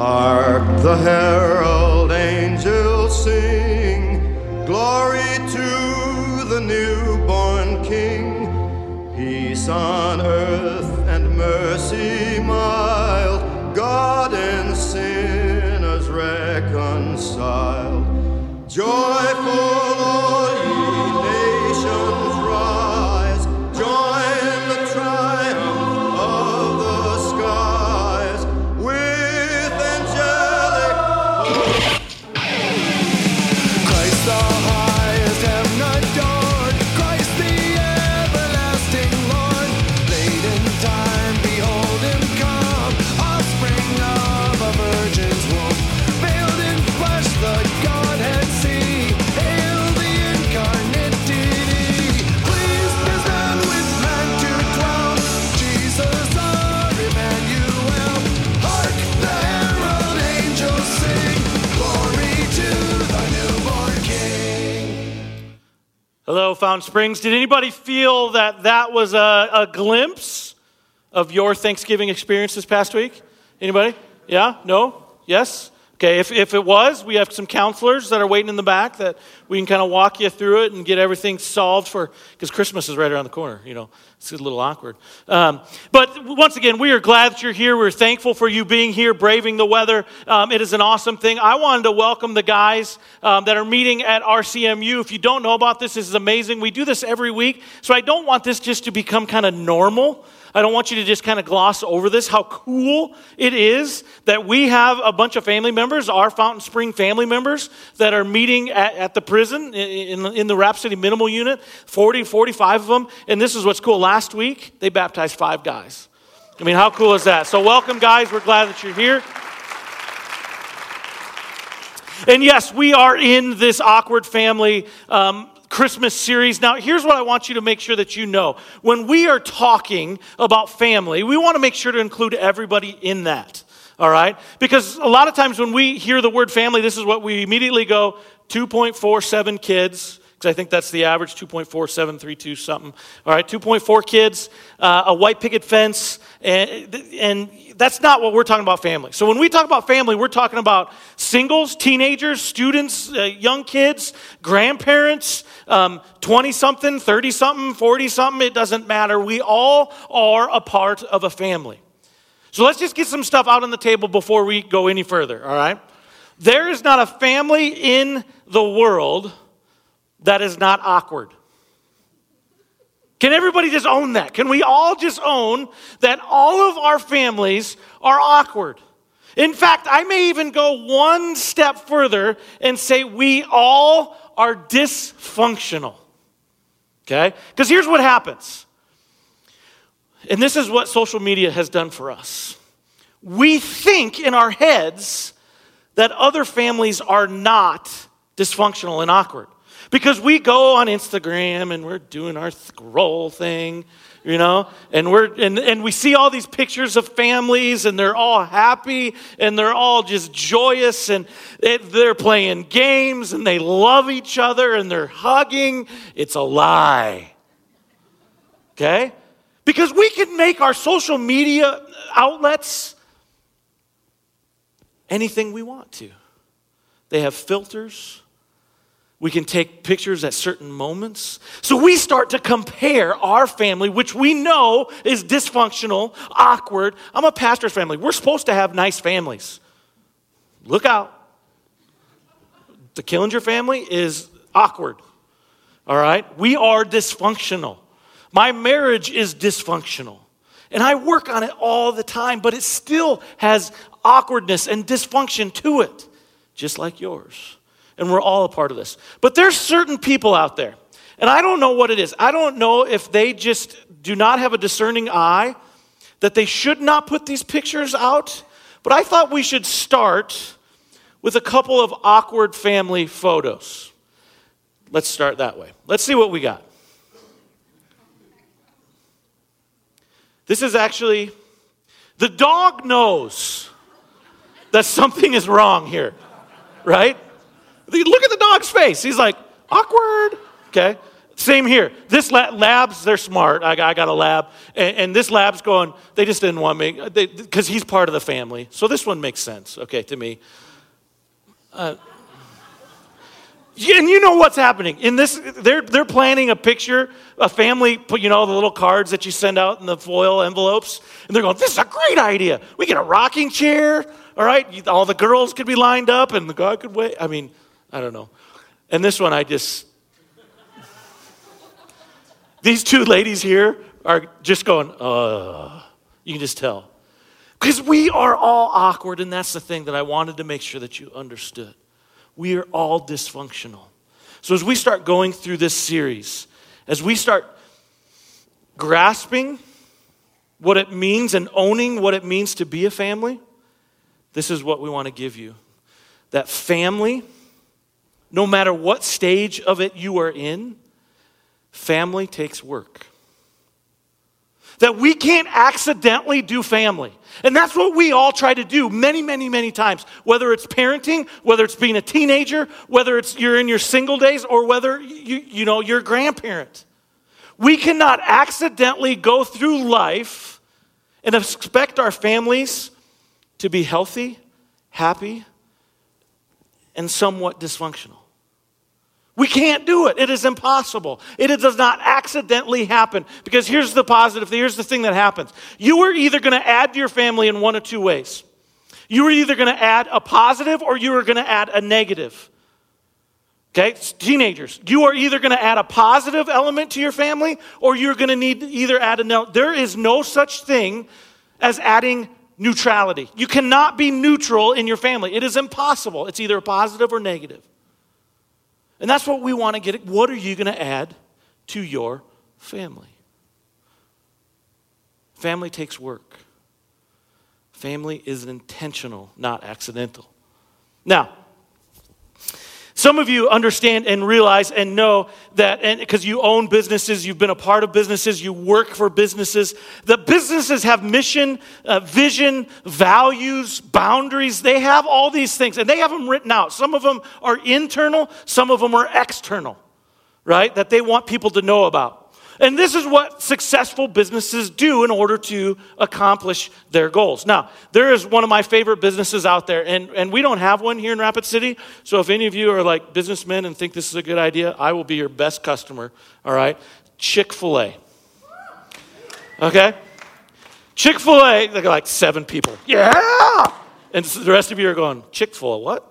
Hark the herald Hello, Fountain Springs. Did anybody feel that that was a, a glimpse of your Thanksgiving experience this past week? Anybody? Yeah? No? Yes? Okay, if, if it was, we have some counselors that are waiting in the back that we can kind of walk you through it and get everything solved for, because Christmas is right around the corner, you know. It's a little awkward. Um, but once again, we are glad that you're here. We're thankful for you being here, braving the weather. Um, it is an awesome thing. I wanted to welcome the guys um, that are meeting at RCMU. If you don't know about this, this is amazing. We do this every week, so I don't want this just to become kind of normal. I don't want you to just kind of gloss over this, how cool it is that we have a bunch of family members, our Fountain Spring family members, that are meeting at, at the prison in, in, the Rapid City Minimum Unit, 40, 45 of them. And this is what's cool. Last week, they baptized five guys. I mean, how cool is that? So, welcome, guys. We're glad that you're here. And yes, we are in this awkward family um, Christmas series. Now, here's what I want you to make sure that you know. When we are talking about family, we want to make sure to include everybody in that. All right? Because a lot of times when we hear the word family, this is what we immediately go 2.47 kids. Because I think that's the average 2.4732 something. All right, 2.4 kids, uh, a white picket fence, and, and that's not what we're talking about family. So when we talk about family, we're talking about singles, teenagers, students, uh, young kids, grandparents, 20 something, 30 something, 40 something, it doesn't matter. We all are a part of a family. So let's just get some stuff out on the table before we go any further, all right? There is not a family in the world that is not awkward. Can everybody just own that? Can we all just own that all of our families are awkward? In fact, I may even go one step further and say we all are dysfunctional. Okay? Because here's what happens. And this is what social media has done for us. We think in our heads that other families are not dysfunctional and awkward. Because we go on Instagram and we're doing our scroll thing, you know, and we're and, and we see all these pictures of families and they're all happy and they're all just joyous and they're playing games and they love each other and they're hugging. It's a lie. Okay? Because we can make our social media outlets anything we want to. They have filters. We can take pictures at certain moments. So we start to compare our family, which we know is dysfunctional, awkward. I'm a pastor's family. We're supposed to have nice families. Look out. The Killinger family is awkward. All right? We are dysfunctional. My marriage is dysfunctional. And I work on it all the time, but it still has awkwardness and dysfunction to it, just like yours and we're all a part of this. But there's certain people out there, and I don't know what it is. I don't know if they just do not have a discerning eye, that they should not put these pictures out. But I thought we should start with a couple of awkward family photos. Let's start that way. Let's see what we got. This is actually, the dog knows that something is wrong here, right? Look at the dog's face. He's like, awkward. Okay. Same here. This la- labs, they're smart. I, I got a lab. And, and, this lab's going, they just didn't want me, because he's part of the family. So this one makes sense, okay, to me. Uh, and you know what's happening in this they're, they're planning a picture a family put you know the little cards that you send out in the foil envelopes and they're going this is a great idea we get a rocking chair all right all the girls could be lined up and the guy could wait i mean i don't know and this one i just these two ladies here are just going uh you can just tell because we are all awkward and that's the thing that i wanted to make sure that you understood we are all dysfunctional. So, as we start going through this series, as we start grasping what it means and owning what it means to be a family, this is what we want to give you. That family, no matter what stage of it you are in, family takes work that we can't accidentally do family. And that's what we all try to do many, many, many times. Whether it's parenting, whether it's being a teenager, whether it's you're in your single days, or whether you, you know you're a grandparent. We cannot accidentally go through life and expect our families to be healthy, happy, and somewhat dysfunctional. We can't do it. It is impossible. It does not accidentally happen. Because here's the positive, here's the thing that happens. You are either going to add to your family in one of two ways. You are either going to add a positive or you are going to add a negative. Okay, teenagers, you are either going to add a positive element to your family or you're going to need to either add a no. There is no such thing as adding neutrality. You cannot be neutral in your family. It is impossible. It's either positive or negative. And that's what we want to get. What are you going to add to your family? Family takes work. Family is intentional, not accidental. Now, some of you understand and realize and know that, because you own businesses, you've been a part of businesses, you work for businesses, that businesses have mission, uh, vision, values, boundaries. They have all these things, and they have them written out. Some of them are internal, some of them are external, right? That they want people to know about. And this is what successful businesses do in order to accomplish their goals. Now, there is one of my favorite businesses out there, and, and we don't have one here in Rapid City. So if any of you are like businessmen and think this is a good idea, I will be your best customer, all right? Chick fil A. Okay? Chick fil A, they got like seven people. Yeah! And the rest of you are going, Chick fil A, what?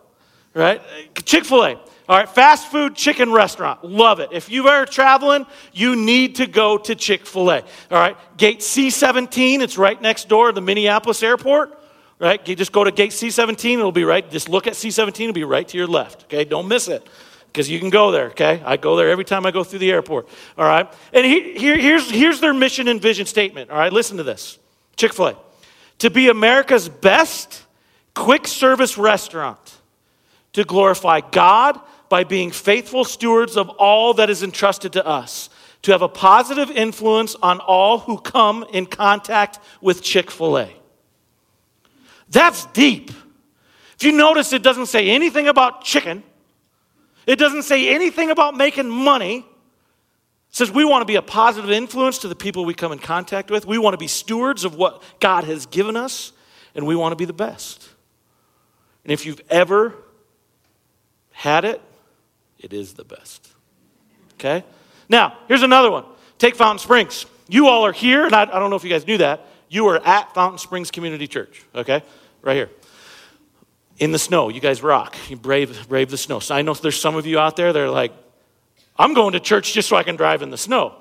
Right? Chick fil A. All right, fast food chicken restaurant. Love it. If you're ever traveling, you need to go to Chick fil A. All right, gate C17, it's right next door to the Minneapolis airport. Right, you just go to gate C17, it'll be right. Just look at C17, it'll be right to your left. Okay, don't miss it because you can go there, okay? I go there every time I go through the airport, all right? And he, here, here's, here's their mission and vision statement, all right? Listen to this Chick fil A. To be America's best quick service restaurant, to glorify God by being faithful stewards of all that is entrusted to us, to have a positive influence on all who come in contact with Chick fil A. That's deep. If you notice, it doesn't say anything about chicken, it doesn't say anything about making money. It says we want to be a positive influence to the people we come in contact with. We want to be stewards of what God has given us, and we want to be the best. And if you've ever had it, it is the best. Okay? Now, here's another one. Take Fountain Springs. You all are here, and I, I don't know if you guys knew that. You are at Fountain Springs Community Church, okay? Right here. In the snow. You guys rock. You brave, brave the snow. So I know there's some of you out there that are like, I'm going to church just so I can drive in the snow.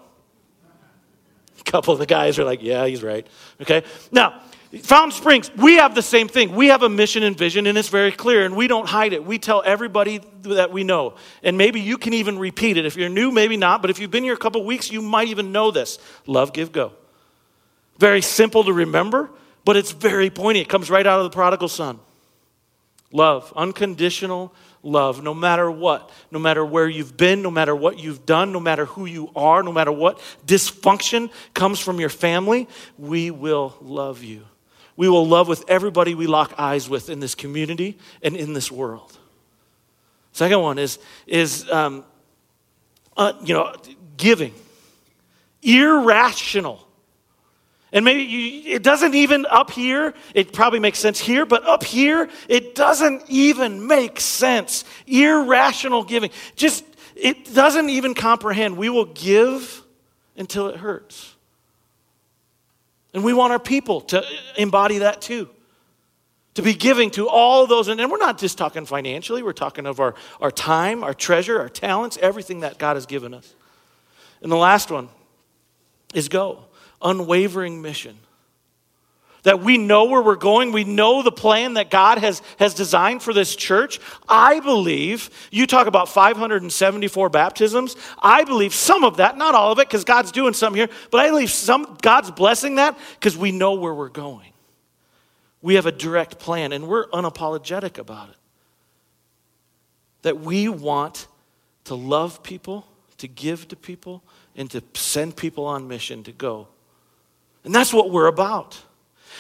A couple of the guys are like, yeah, he's right. Okay? Now, Fountain Springs, we have the same thing. We have a mission and vision, and it's very clear, and we don't hide it. We tell everybody that we know. And maybe you can even repeat it. If you're new, maybe not, but if you've been here a couple weeks, you might even know this love, give, go. Very simple to remember, but it's very poignant. It comes right out of the prodigal son. Love, unconditional love, no matter what, no matter where you've been, no matter what you've done, no matter who you are, no matter what dysfunction comes from your family, we will love you we will love with everybody we lock eyes with in this community and in this world. Second one is, is um, uh, you know, giving, irrational. And maybe you, it doesn't even up here, it probably makes sense here, but up here, it doesn't even make sense. Irrational giving. Just, it doesn't even comprehend. We will give until it hurts. And we want our people to embody that too. To be giving to all those, and we're not just talking financially, we're talking of our, our time, our treasure, our talents, everything that God has given us. And the last one is go unwavering mission. That we know where we're going, we know the plan that God has, has designed for this church. I believe, you talk about 574 baptisms. I believe some of that, not all of it, because God's doing something here, but I believe some God's blessing that because we know where we're going. We have a direct plan and we're unapologetic about it. That we want to love people, to give to people, and to send people on mission to go and that's what we're about.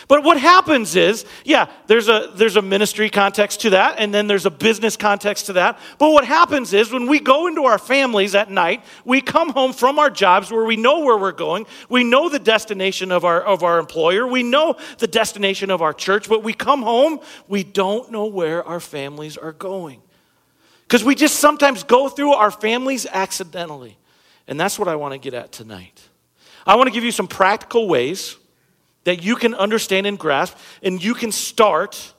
But what happens is, yeah, there's a, there's a ministry context to that, and then there's a business context to that. But what happens is, when we go into our families at night, we come home from our jobs where we know where we're going, we know the destination of our, of our employer, we know the destination of our church, but we come home, we don't know where our families are going. Because we just sometimes go through our families accidentally. And that's what I want to get at tonight. I want to give you some practical ways that you can understand and grasp, and you can start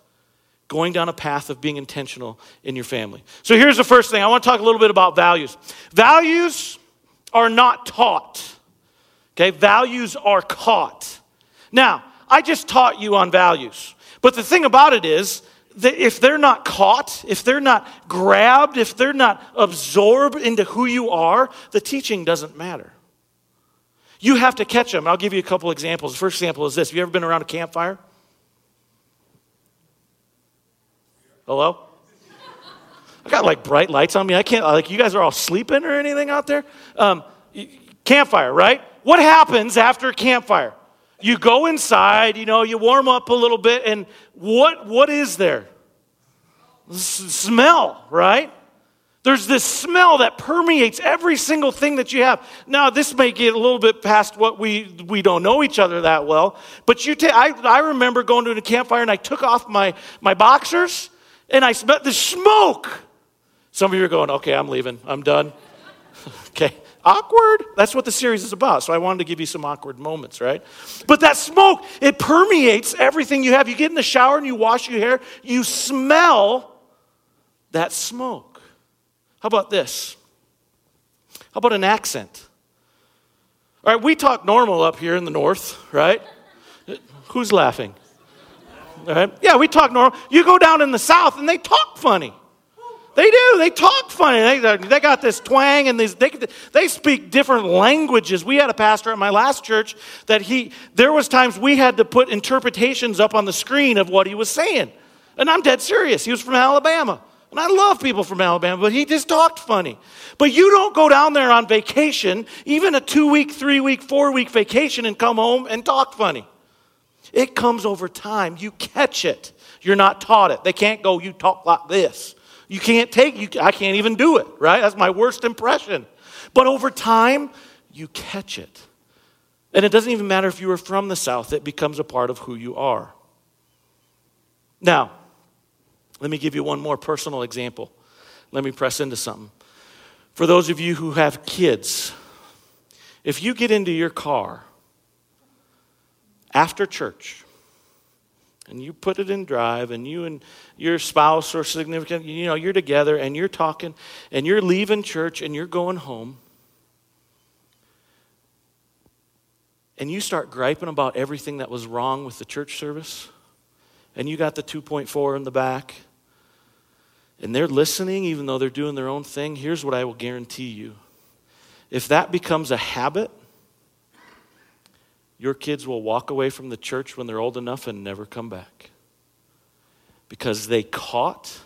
going down a path of being intentional in your family. So here's the first thing I want to talk a little bit about values. Values are not taught, okay? Values are caught. Now, I just taught you on values, but the thing about it is, that if they're not caught, if they're not grabbed, if they're not absorbed into who you are, the teaching doesn't matter. You have to catch them. I'll give you a couple examples. The first example is this Have you ever been around a campfire? Hello? I got like bright lights on me. I can't, like, you guys are all sleeping or anything out there? Um, campfire, right? What happens after a campfire? You go inside, you know, you warm up a little bit, and what, what is there? S- smell, right? There's this smell that permeates every single thing that you have. Now, this may get a little bit past what we, we don't know each other that well, but you ta- I, I remember going to a campfire and I took off my, my boxers and I smelled the smoke. Some of you are going, okay, I'm leaving. I'm done. okay. Awkward. That's what the series is about. So I wanted to give you some awkward moments, right? But that smoke, it permeates everything you have. You get in the shower and you wash your hair, you smell that smoke. How about this? How about an accent? All right, we talk normal up here in the north, right? Who's laughing? All right? Yeah, we talk normal. You go down in the south and they talk funny. They do. They talk funny. They, they got this twang and these, they, they speak different languages. We had a pastor at my last church that he, there was times we had to put interpretations up on the screen of what he was saying. And I'm dead serious. He was from Alabama. And I love people from Alabama, but he just talked funny. But you don't go down there on vacation, even a two week, three week, four week vacation, and come home and talk funny. It comes over time. You catch it. You're not taught it. They can't go, you talk like this. You can't take, you, I can't even do it, right? That's my worst impression. But over time, you catch it. And it doesn't even matter if you are from the South, it becomes a part of who you are. Now, let me give you one more personal example. Let me press into something. For those of you who have kids, if you get into your car after church and you put it in drive and you and your spouse or significant, you know, you're together and you're talking and you're leaving church and you're going home and you start griping about everything that was wrong with the church service and you got the 2.4 in the back and they're listening even though they're doing their own thing, here's what I will guarantee you. If that becomes a habit, your kids will walk away from the church when they're old enough and never come back because they caught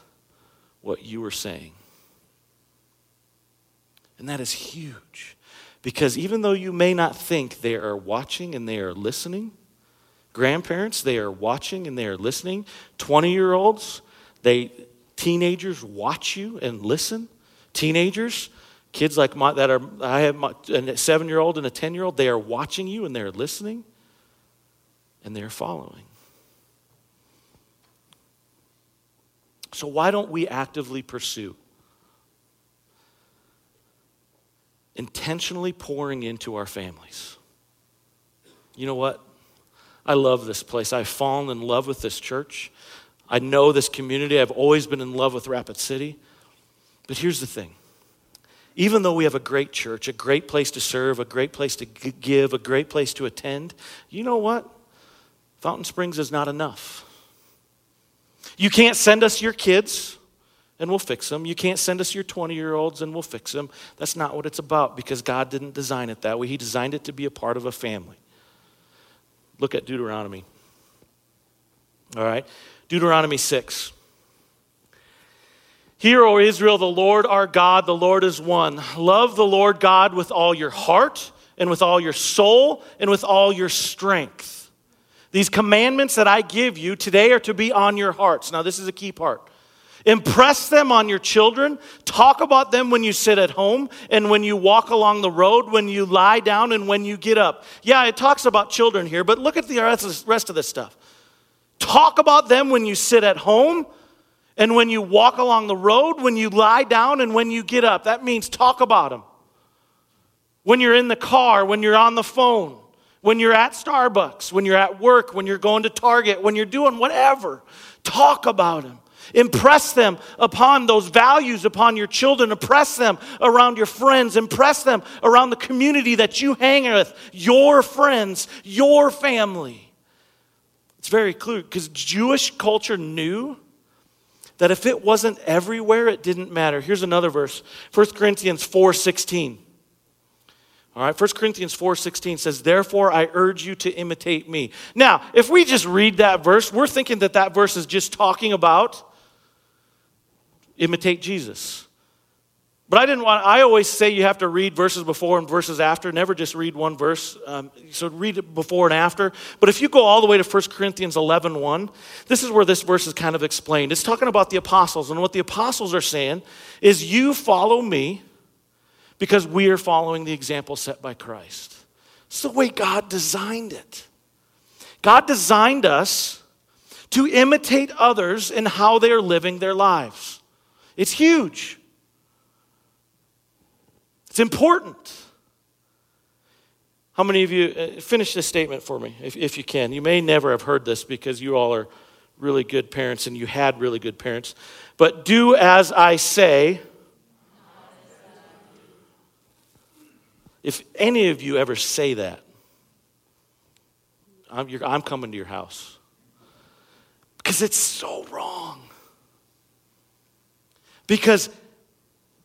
what you were saying. And that is huge because even though you may not think they are watching and they are listening, grandparents, they are watching and they are listening, 20 year olds, they Teenagers watch you and listen. Teenagers, Kids like my, that are, I have my, a seven year old and a 10 year old, they are watching you and they're listening and they're following. So, why don't we actively pursue? Intentionally pouring into our families. You know what? I love this place. I've fallen in love with this church. I know this community. I've always been in love with Rapid City. But here's the thing even though we have a great church, a great place to serve, a great place to give, a great place to attend, you know what? Fountain Springs is not enough. You can't send us your kids and we'll fix them. You can't send us your 20 year olds and we'll fix them. That's not what it's about because God didn't design it that way. He designed it to be a part of a family. Look at Deuteronomy. All right, Deuteronomy 6. Hear, O Israel, the Lord our God, the Lord is one. Love the Lord God with all your heart and with all your soul and with all your strength. These commandments that I give you today are to be on your hearts. Now, this is a key part. Impress them on your children. Talk about them when you sit at home and when you walk along the road, when you lie down and when you get up. Yeah, it talks about children here, but look at the rest of this stuff. Talk about them when you sit at home and when you walk along the road, when you lie down and when you get up. That means talk about them. When you're in the car, when you're on the phone, when you're at Starbucks, when you're at work, when you're going to Target, when you're doing whatever, talk about them. Impress them upon those values upon your children. Impress them around your friends. Impress them around the community that you hang with, your friends, your family. It's very clear because Jewish culture knew that if it wasn't everywhere, it didn't matter. Here's another verse 1 Corinthians 4 16. All right, 1 Corinthians 4:16 says, "Therefore I urge you to imitate me." Now, if we just read that verse, we're thinking that that verse is just talking about imitate Jesus. But I didn't want, I always say you have to read verses before and verses after, never just read one verse. Um, so read it before and after. But if you go all the way to 1 Corinthians 11 1, this is where this verse is kind of explained. It's talking about the apostles. And what the apostles are saying is, You follow me because we are following the example set by Christ. It's the way God designed it. God designed us to imitate others in how they are living their lives. It's huge. It's important. How many of you, uh, finish this statement for me, if, if you can. You may never have heard this because you all are really good parents and you had really good parents. But do as I say. If any of you ever say that, I'm, I'm coming to your house. Because it's so wrong. Because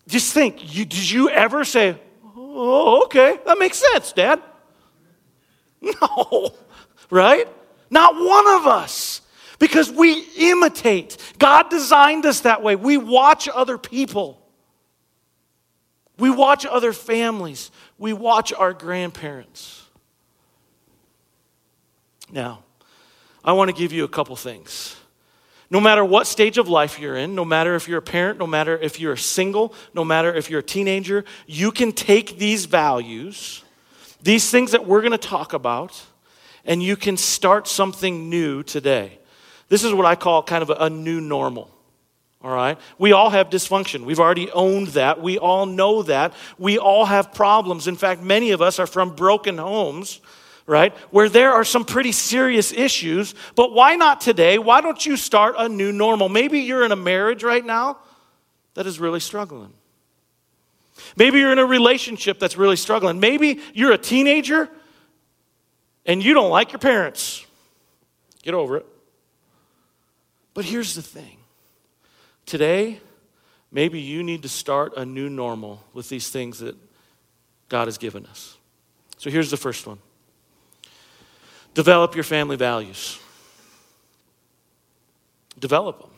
just think, you, did you ever say, oh, okay, that makes sense, Dad? No, right? Not one of us. Because we imitate. God designed us that way. We watch other people. We watch other families. We watch our grandparents. Now, I want to give you a couple things. No matter what stage of life you're in, no matter if you're a parent, no matter if you're single, no matter if you're a teenager, you can take these values, these things that we're going to talk about, and you can start something new today. This is what I call kind of a, a new normal. All right? We all have dysfunction. We've already owned that. We all know that. We all have problems. In fact, many of us are from broken homes right? Where there are some pretty serious issues, but why not today? Why don't you start a new normal? Maybe you're in a marriage right now that is really struggling. Maybe you're in a relationship that's really struggling. Maybe you're a teenager and you don't like your parents. Get over it. But here's the thing today, maybe you need to start a new normal with these things that God has given us. So here's the first one Develop your family values. Develop them.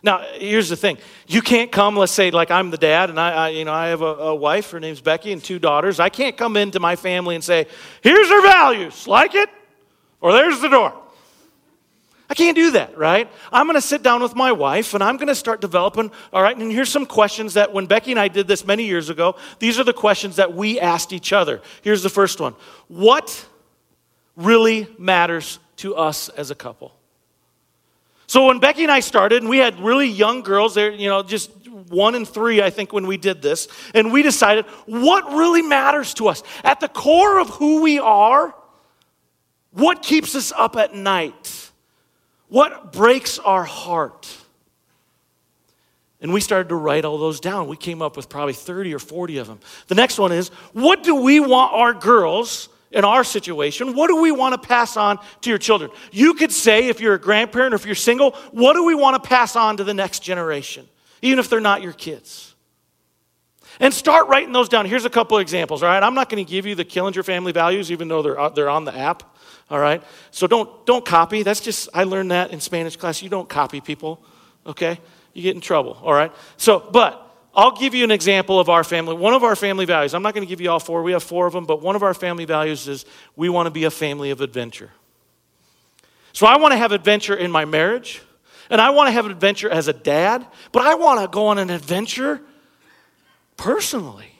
Now, here's the thing. You can't come, let's say, like I'm the dad, and I, I you know, I have a, a, wife, her name's Becky, and two daughters. I can't come into my family and say, here's our values, like it, or there's the door. I can't do that, right? I'm going to sit down with my wife and I'm going to start developing, all right? And here's some questions that when Becky and I did this many years ago, these are the questions that we asked each other. Here's the first one What really matters to us as a couple? So when Becky and I started, and we had really young girls, there, you know, just one and three, I think, when we did this, and we decided what really matters to us. At the core of who we are, what keeps us up at night? What breaks our heart? And we started to write all those down. We came up with probably 30 or 40 of them. The next one is what do we want our girls in our situation, what do we want to pass on to your children? You could say, if you're a grandparent or if you're single, what do we want to pass on to the next generation, even if they're not your kids? And start writing those down. Here's a couple examples, all right? I'm not going to give you the Killinger family values, even though they're, uh, they're on the app, all right? So don't, don't copy. That's just, I learned that in Spanish class. You don't copy people, okay? You get in trouble, all right? So, but I'll give you an example of our family. One of our family values, I'm not going to give you all four, we have four of them, but one of our family values is we want to be a family of adventure. So I want to have adventure in my marriage, and I want to have adventure as a dad, but I want to go on an adventure personally.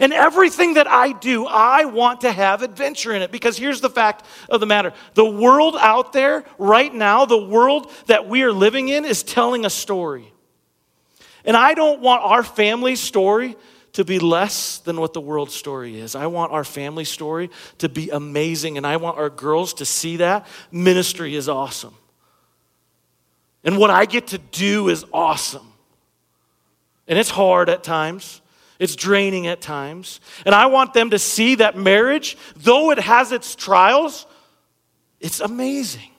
And everything that I do, I want to have adventure in it because here's the fact of the matter the world out there right now, the world that we are living in, is telling a story. And I don't want our family story to be less than what the world story is. I want our family story to be amazing, and I want our girls to see that. Ministry is awesome. And what I get to do is awesome. And it's hard at times. It's draining at times. And I want them to see that marriage, though it has its trials, it's amazing.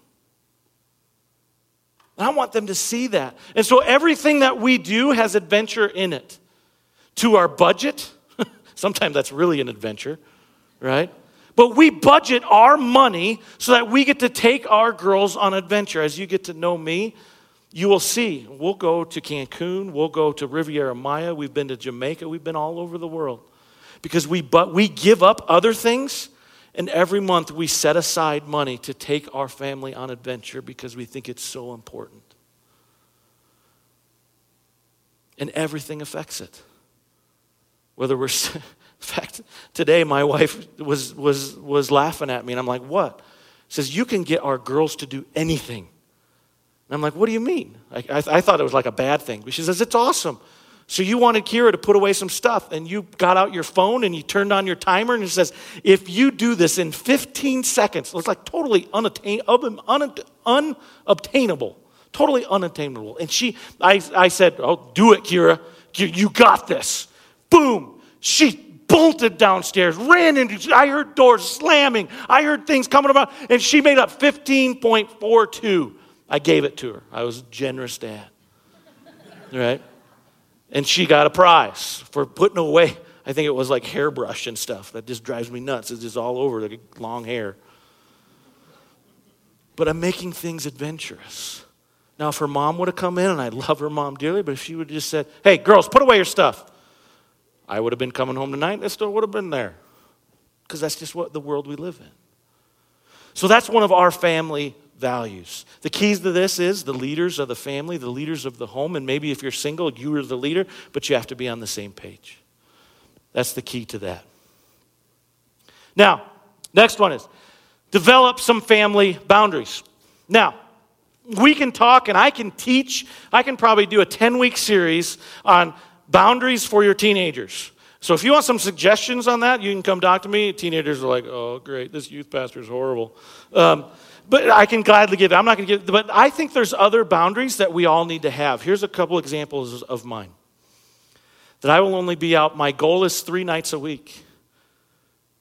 And I want them to see that. And so everything that we do has adventure in it. To our budget, sometimes that's really an adventure, right? But we budget our money so that we get to take our girls on adventure. As you get to know me, you will see. We'll go to Cancun, we'll go to Riviera Maya, we've been to Jamaica, we've been all over the world. Because we but we give up other things and every month we set aside money to take our family on adventure because we think it's so important. And everything affects it. Whether we're, in fact, today my wife was, was, was laughing at me, and I'm like, what? Says, you can get our girls to do anything. And I'm like, what do you mean? I, I, I thought it was like a bad thing. But she says, it's awesome. So you wanted Kira to put away some stuff, and you got out your phone and you turned on your timer, and it says, if you do this in 15 seconds, it's like totally unattain, unobtainable, totally unattainable. And she, I, I said, oh, do it, Kira. You, you got this. Boom. She bolted downstairs, ran into, I heard doors slamming. I heard things coming about, and she made up 15.42. I gave it to her. I was a generous dad. Right? And she got a prize for putting away, I think it was like hairbrush and stuff. That just drives me nuts. It's just all over, the long hair. But I'm making things adventurous. Now, if her mom would have come in, and I love her mom dearly, but if she would have just said, hey, girls, put away your stuff, I would have been coming home tonight, and it still would have been there. Because that's just what the world we live in. So that's one of our family values. The keys to this is the leaders of the family, the leaders of the home, and maybe if you're single, you are the leader, but you have to be on the same page. That's the key to that. Now, next one is develop some family boundaries. Now, we can talk and I can teach, I can probably do a 10 week series on boundaries for your teenagers. So if you want some suggestions on that, you can come talk to me. Teenagers are like, oh, great, this youth pastor is horrible. Um, but I can gladly give it. I'm not going to give but I think there's other boundaries that we all need to have. Here's a couple examples of mine. That I will only be out, my goal is three nights a week.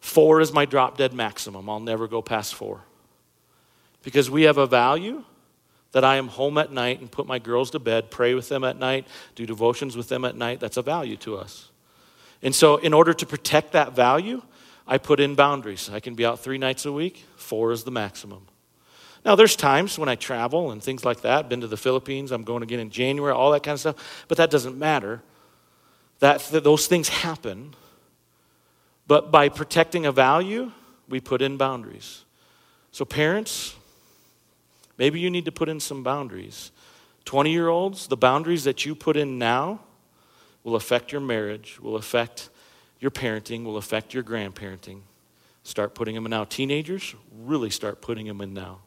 Four is my drop dead maximum. I'll never go past four. Because we have a value that I am home at night and put my girls to bed, pray with them at night, do devotions with them at night. That's a value to us. And so, in order to protect that value, I put in boundaries. I can be out three nights a week, four is the maximum. Now, there's times when I travel and things like that. Been to the Philippines, I'm going again in January, all that kind of stuff. But that doesn't matter. That, those things happen. But by protecting a value, we put in boundaries. So, parents, Maybe you need to put in some boundaries. 20 year olds, the boundaries that you put in now will affect your marriage, will affect your parenting, will affect your grandparenting. Start putting them in now. Teenagers, really start putting them in now.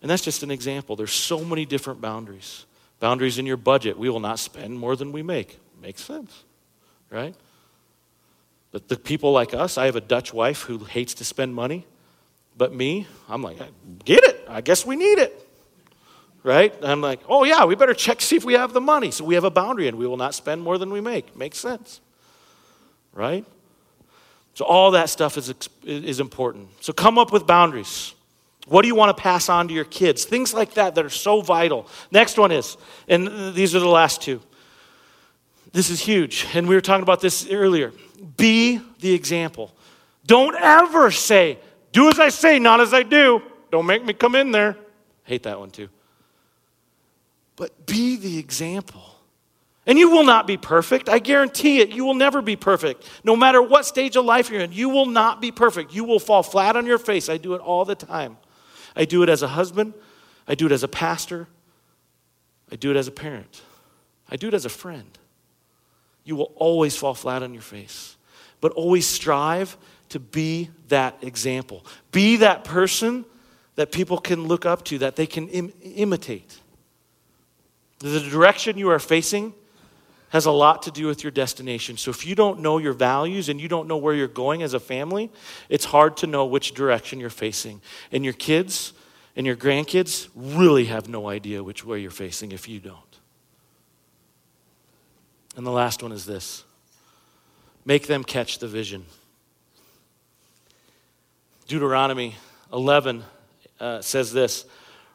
And that's just an example. There's so many different boundaries. Boundaries in your budget. We will not spend more than we make. Makes sense, right? But the people like us, I have a Dutch wife who hates to spend money. But me, I'm like, get it. I guess we need it. Right? I'm like, oh yeah, we better check see if we have the money. So we have a boundary and we will not spend more than we make. Makes sense. Right? So all that stuff is, is important. So come up with boundaries. What do you want to pass on to your kids? Things like that that are so vital. Next one is, and these are the last two. This is huge. And we were talking about this earlier. Be the example. Don't ever say, do as I say, not as I do. Don't make me come in there. Hate that one too. But be the example. And you will not be perfect. I guarantee it. You will never be perfect. No matter what stage of life you're in, you will not be perfect. You will fall flat on your face. I do it all the time. I do it as a husband, I do it as a pastor, I do it as a parent, I do it as a friend. You will always fall flat on your face, but always strive to be that example. Be that person that people can look up to, that they can Im- imitate. The direction you are facing has a lot to do with your destination. So if you don't know your values and you don't know where you're going as a family, it's hard to know which direction you're facing. And your kids and your grandkids really have no idea which way you're facing if you don't. And the last one is this make them catch the vision. Deuteronomy 11 uh, says this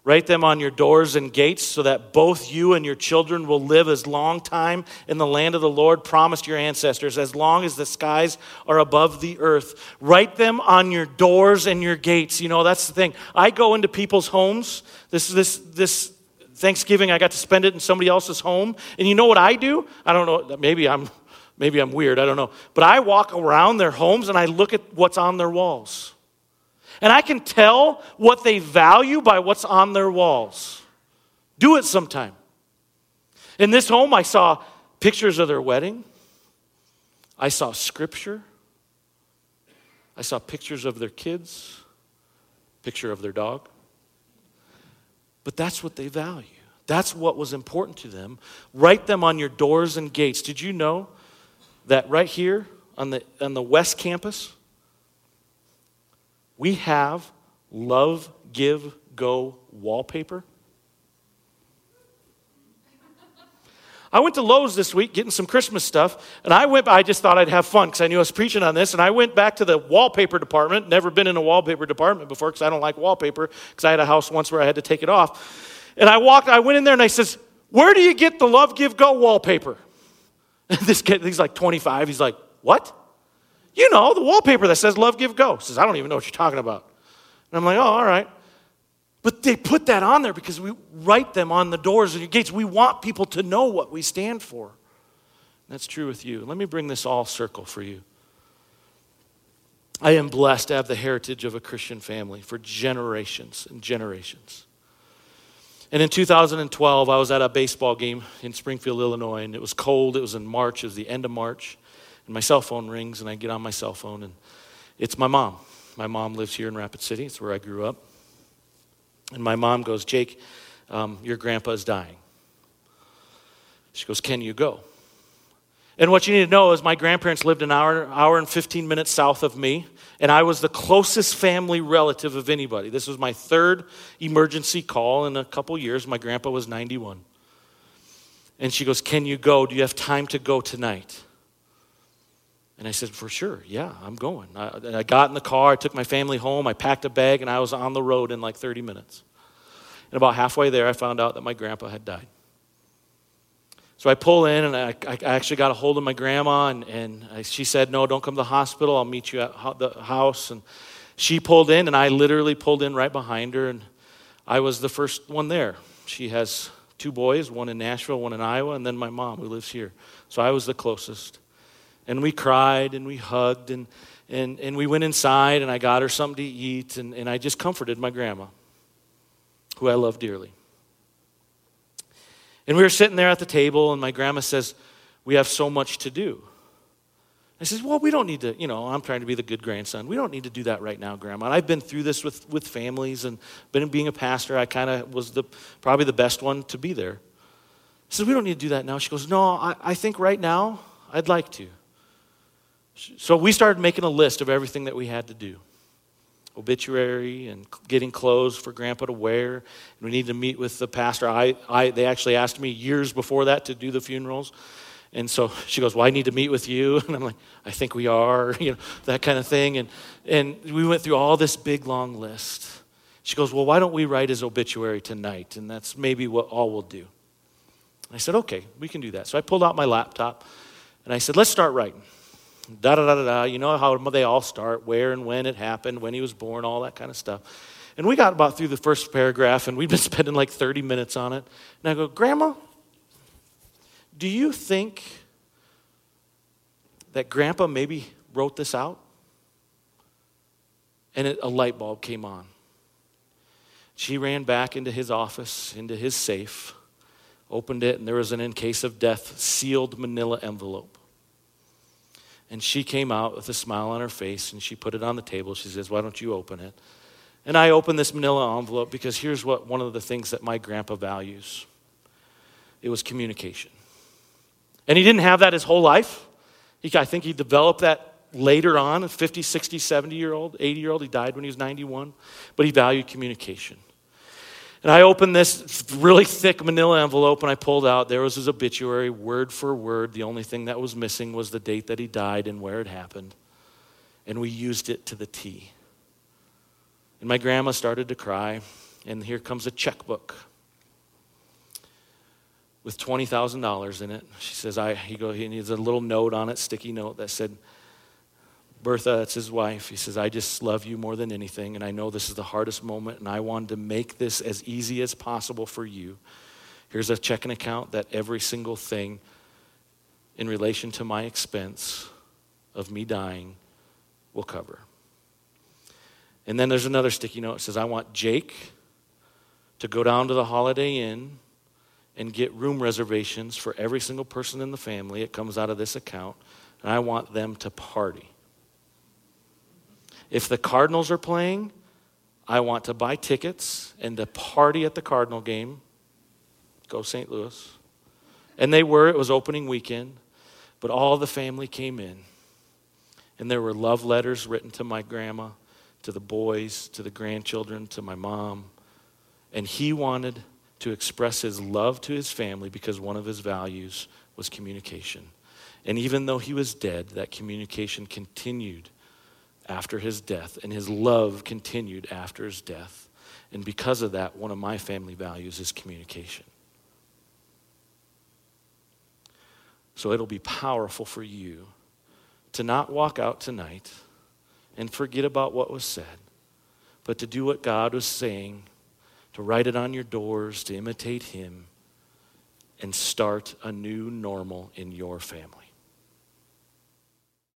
Write them on your doors and gates so that both you and your children will live as long time in the land of the Lord promised your ancestors, as long as the skies are above the earth. Write them on your doors and your gates. You know, that's the thing. I go into people's homes. This, this, this Thanksgiving, I got to spend it in somebody else's home. And you know what I do? I don't know, maybe I'm, maybe I'm weird, I don't know. But I walk around their homes and I look at what's on their walls. And I can tell what they value by what's on their walls. Do it sometime. In this home, I saw pictures of their wedding, I saw scripture, I saw pictures of their kids, picture of their dog. But that's what they value. That's what was important to them. Write them on your doors and gates. Did you know that right here on the, on the West Campus, we have love, give, go wallpaper. I went to Lowe's this week getting some Christmas stuff, and I went. I just thought I'd have fun because I knew I was preaching on this, and I went back to the wallpaper department. Never been in a wallpaper department before because I don't like wallpaper. Because I had a house once where I had to take it off, and I walked. I went in there and I says, "Where do you get the Love Give Go wallpaper?" And this kid, he's like 25. He's like, "What?" You know, the wallpaper that says love, give, go. Says, I don't even know what you're talking about. And I'm like, oh, all right. But they put that on there because we write them on the doors and your gates. We want people to know what we stand for. That's true with you. Let me bring this all circle for you. I am blessed to have the heritage of a Christian family for generations and generations. And in 2012, I was at a baseball game in Springfield, Illinois, and it was cold. It was in March, it was the end of March and my cell phone rings, and I get on my cell phone, and it's my mom. My mom lives here in Rapid City, it's where I grew up. And my mom goes, Jake, um, your grandpa is dying. She goes, Can you go? And what you need to know is my grandparents lived an hour, hour and 15 minutes south of me, and I was the closest family relative of anybody. This was my third emergency call in a couple years. My grandpa was 91. And she goes, Can you go? Do you have time to go tonight? And I said, For sure, yeah, I'm going. I, I, got in the car, I took my family home, I packed a bag, and I was on the road in like 30 minutes. And about halfway there, I found out that my grandpa had died. So I pull in, and I, I actually got a hold of my grandma, and, and I, she said, No, don't come to the hospital, I'll meet you at the house. And she pulled in, and I literally pulled in right behind her, and I was the first one there. She has two boys, one in Nashville, one in Iowa, and then my mom who lives here. So I was the closest. And we cried and we hugged and, and, and we went inside and I got her something to eat and, and I just comforted my grandma. who I love dearly. And we were sitting there at the table, and my grandma says, We have so much to do. I says, Well, we don't need to, you know, I'm trying to be the good grandson. We don't need to do that right now, Grandma. And I've been through this with, with families and been being a pastor. I kind of was the probably the best one to be there. I said, We don't need to do that now. She goes, No, I, I think right now I'd like to. So we started making a list of everything that we had to do obituary and getting clothes for grandpa to wear. And we needed to meet with the pastor. I, I, they actually asked me years before that to do the funerals. And so she goes, Well, I need to meet with you. And I'm like, I think we are, you know, that kind of thing. And, and we went through all this big, long list. She goes, Well, why don't we write his obituary tonight? And that's maybe what all we'll do. I said, Okay, we can do that. So I pulled out my laptop and I said, Let's start writing. Da da da da. You know how they all start, where and when it happened, when he was born, all that kind of stuff. And we got about through the first paragraph and we'd been spending like 30 minutes on it. And I go, Grandma, do you think that grandpa maybe wrote this out? And it, a light bulb came on. She ran back into his office, into his safe, opened it, and there was an in case of death sealed manila envelope. And she came out with a smile on her face and she put it on the table. She says, Why don't you open it? And I opened this manila envelope because here's what one of the things that my grandpa values it was communication. And he didn't have that his whole life. He, I think he developed that later on, a 50, 60, 70 year old, 80 year old. He died when he was 91. But he valued communication. And I opened this really thick manila envelope and I pulled out, there was his obituary, word for word. The only thing that was missing was the date that he died and where it happened. And we used it to the T. And my grandma started to cry, and here comes a checkbook with $20,000 in it. She says, I, he, go, he needs a little note on it, sticky note that said, Bertha, that's his wife. He says, I just love you more than anything, and I know this is the hardest moment, and I wanted to make this as easy as possible for you. Here's a checking account that every single thing in relation to my expense of me dying will cover. And then there's another sticky note that says, I want Jake to go down to the Holiday Inn and get room reservations for every single person in the family. It comes out of this account. And I want them to party. If the Cardinals are playing, I want to buy tickets and to party at the Cardinal game. Go St. Louis. And they were, it was opening weekend, but all the family came in. And there were love letters written to my grandma, to the boys, to the grandchildren, to my mom. And he wanted to express his love to his family because one of his values was communication. And even though he was dead, that communication continued after his death, and his love continued after his death. And because of that, one of my family values is communication. So it'll be powerful for you to not walk out tonight and forget about what was said, but to do what God was saying, to write it on your doors, to imitate Him, and start a new normal in your family.